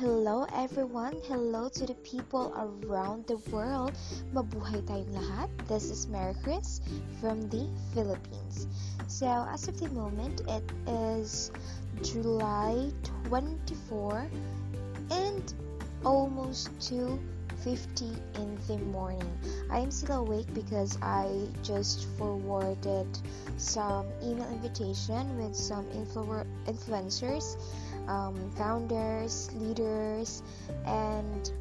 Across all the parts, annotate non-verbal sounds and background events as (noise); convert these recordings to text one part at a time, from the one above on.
hello everyone. Hello to the people around the world. Mabuhay tayong lahat. This is Mary Chris from the Philippines. So, as of the moment, it is July 24 and almost 2:50 in the morning. I am still awake because I just forwarded some email invitation with some influ- influencers um, founders, leaders, and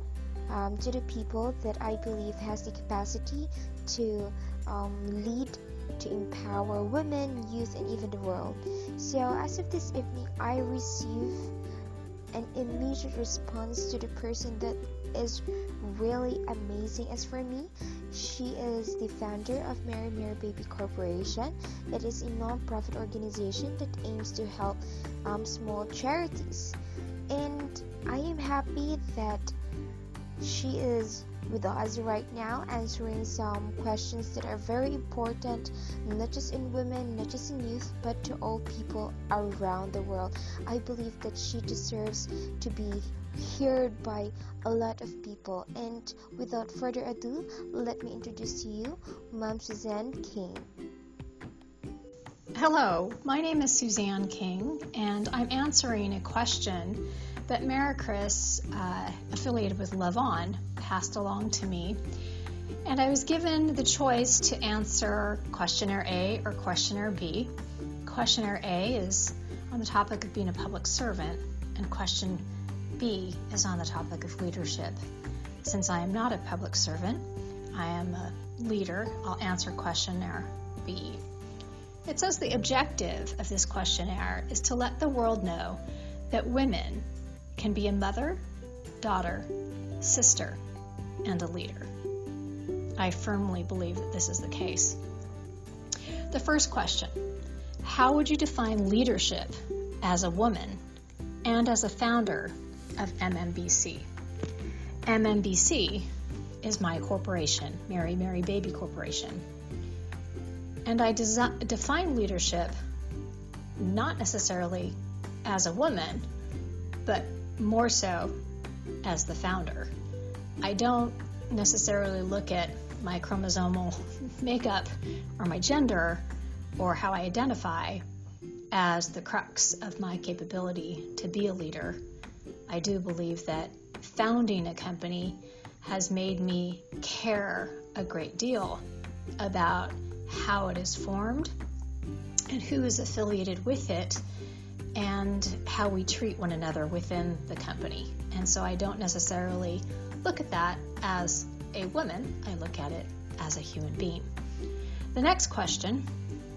um, to the people that I believe has the capacity to um, lead, to empower women, youth, and even the world. So, as of this evening, I receive an immediate response to the person that is really amazing. As for me, she is the founder of Mary Mary Baby Corporation. It is a non-profit organization that aims to help um, small charities. And I am happy that she is with us right now answering some questions that are very important not just in women not just in youth but to all people around the world. I believe that she deserves to be heard by a lot of people. And without further ado let me introduce to you mom suzanne king. Hello, my name is Suzanne King, and I'm answering a question that Maricris, uh, affiliated with Love On, passed along to me. And I was given the choice to answer questionnaire A or questionnaire B. Questionnaire A is on the topic of being a public servant, and question B is on the topic of leadership. Since I am not a public servant, I am a leader, I'll answer questionnaire B. It says the objective of this questionnaire is to let the world know that women can be a mother, daughter, sister, and a leader. I firmly believe that this is the case. The first question How would you define leadership as a woman and as a founder of MMBC? MMBC is my corporation, Mary Mary Baby Corporation. And I desi- define leadership not necessarily as a woman, but more so as the founder. I don't necessarily look at my chromosomal (laughs) makeup or my gender or how I identify as the crux of my capability to be a leader. I do believe that founding a company has made me care a great deal about how it is formed and who is affiliated with it and how we treat one another within the company. And so I don't necessarily look at that as a woman, I look at it as a human being. The next question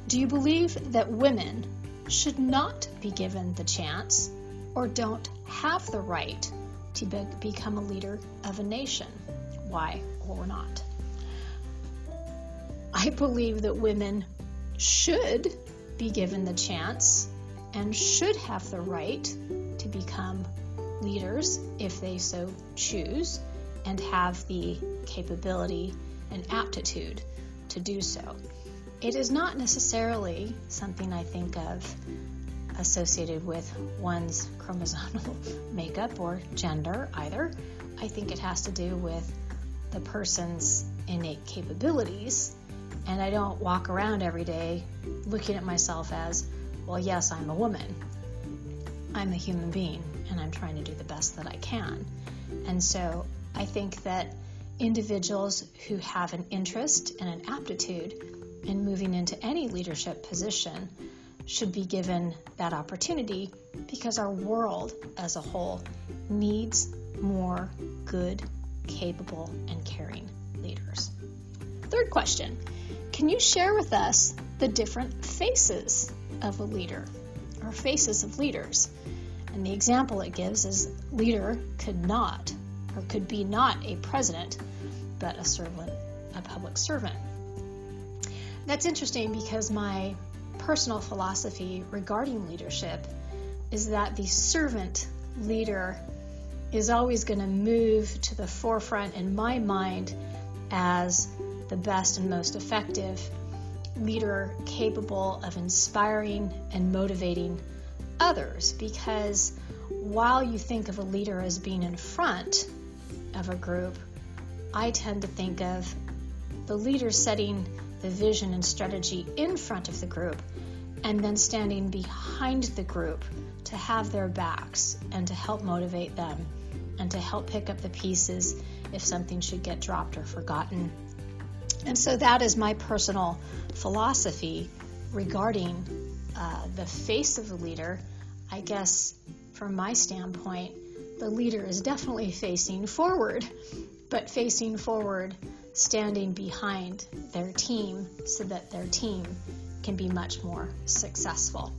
Do you believe that women should not be given the chance or don't have the right to be- become a leader of a nation? Why or not? I believe that women should be given the chance and should have the right to become leaders if they so choose and have the capability and aptitude to do so. It is not necessarily something I think of associated with one's (laughs) chromosomal makeup or gender either. I think it has to do with the person's innate capabilities and I don't walk around every day looking at myself as, well, yes, I'm a woman. I'm a human being and I'm trying to do the best that I can. And so I think that individuals who have an interest and an aptitude in moving into any leadership position should be given that opportunity because our world as a whole needs more good, capable, and caring leaders. Third question can you share with us the different faces of a leader or faces of leaders? And the example it gives is leader could not or could be not a president, but a servant, a public servant. That's interesting because my personal philosophy regarding leadership is that the servant leader is always going to move to the forefront in my mind as the best and most effective leader capable of inspiring and motivating others because while you think of a leader as being in front of a group, I tend to think of the leader setting the vision and strategy in front of the group and then standing behind the group to have their backs and to help motivate them and to help pick up the pieces if something should get dropped or forgotten. And so that is my personal philosophy regarding uh, the face of the leader. I guess from my standpoint, the leader is definitely facing forward, but facing forward, standing behind their team so that their team can be much more successful.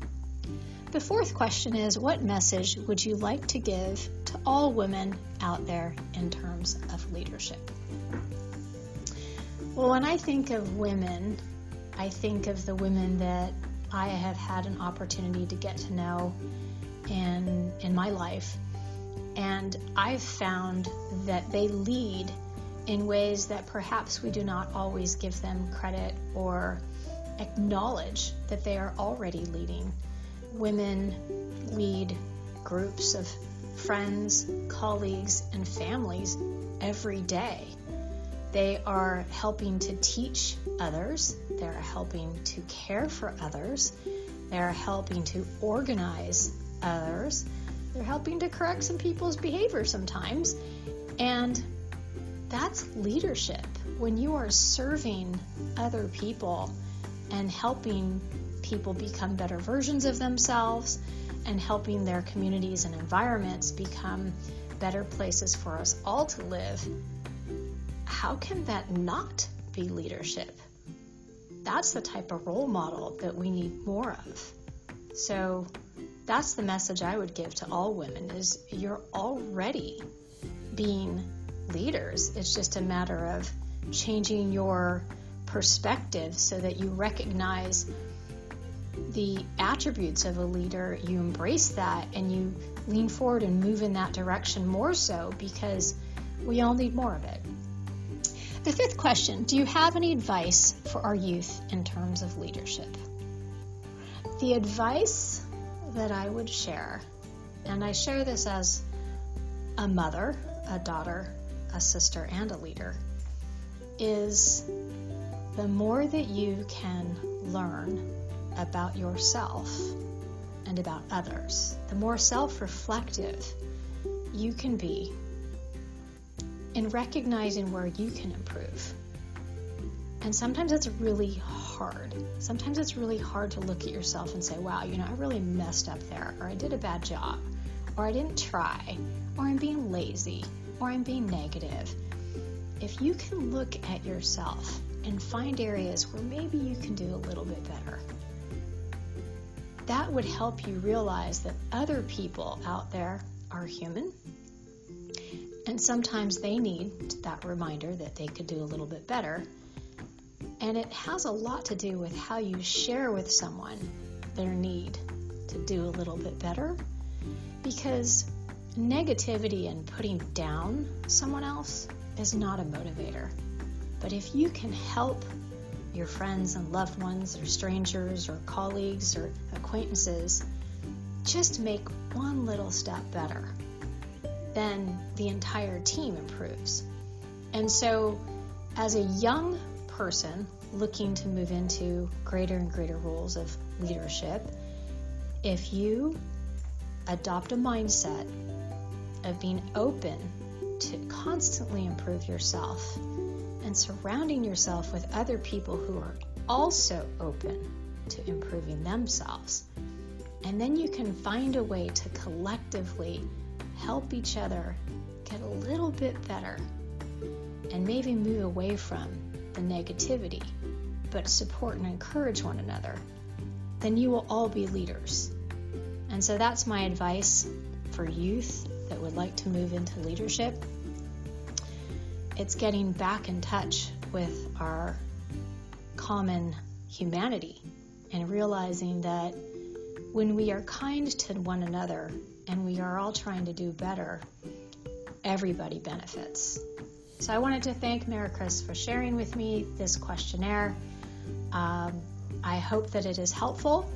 The fourth question is What message would you like to give to all women out there in terms of leadership? Well, when I think of women, I think of the women that I have had an opportunity to get to know in, in my life. And I've found that they lead in ways that perhaps we do not always give them credit or acknowledge that they are already leading. Women lead groups of friends, colleagues, and families every day. They are helping to teach others, they're helping to care for others, they're helping to organize others, they're helping to correct some people's behavior sometimes. And that's leadership. When you are serving other people, and helping people become better versions of themselves and helping their communities and environments become better places for us all to live, how can that not be leadership? That's the type of role model that we need more of. So that's the message I would give to all women is you're already being leaders. It's just a matter of changing your perspective so that you recognize the attributes of a leader, you embrace that, and you lean forward and move in that direction more so because we all need more of it. The fifth question Do you have any advice for our youth in terms of leadership? The advice that I would share, and I share this as a mother, a daughter, a sister, and a leader, is the more that you can learn about yourself and about others, the more self reflective you can be in recognizing where you can improve. And sometimes it's really hard. Sometimes it's really hard to look at yourself and say, wow, you know, I really messed up there, or I did a bad job, or I didn't try, or I'm being lazy, or I'm being negative. If you can look at yourself and find areas where maybe you can do a little bit better. That would help you realize that other people out there are human. And sometimes they need that reminder that they could do a little bit better. And it has a lot to do with how you share with someone their need to do a little bit better. Because negativity and putting down someone else is not a motivator. But if you can help your friends and loved ones, or strangers, or colleagues, or acquaintances, just make one little step better, then the entire team improves. And so, as a young person looking to move into greater and greater roles of leadership, if you adopt a mindset of being open to constantly improve yourself and surrounding yourself with other people who are also open to improving themselves. And then you can find a way to collectively help each other get a little bit better and maybe move away from the negativity, but support and encourage one another. Then you will all be leaders. And so that's my advice for youth that would like to move into leadership it's getting back in touch with our common humanity and realizing that when we are kind to one another and we are all trying to do better, everybody benefits. So I wanted to thank Mary Chris for sharing with me this questionnaire. Um, I hope that it is helpful,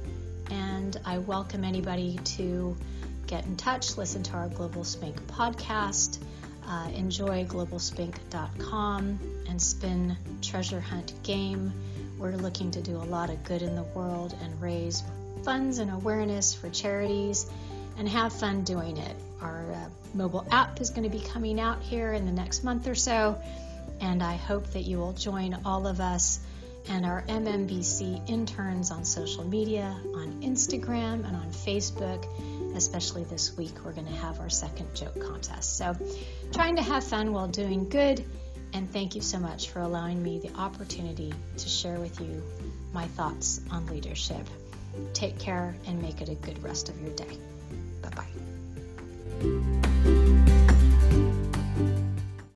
and I welcome anybody to get in touch, listen to our Global Spink podcast, uh, enjoy globalspink.com, and spin Treasure Hunt Game. We're looking to do a lot of good in the world and raise funds and awareness for charities and have fun doing it. Our uh, mobile app is going to be coming out here in the next month or so, and I hope that you will join all of us and our MMBC interns on social media, on Instagram, and on Facebook. Especially this week, we're going to have our second joke contest. So, trying to have fun while doing good. And thank you so much for allowing me the opportunity to share with you my thoughts on leadership. Take care and make it a good rest of your day. Bye.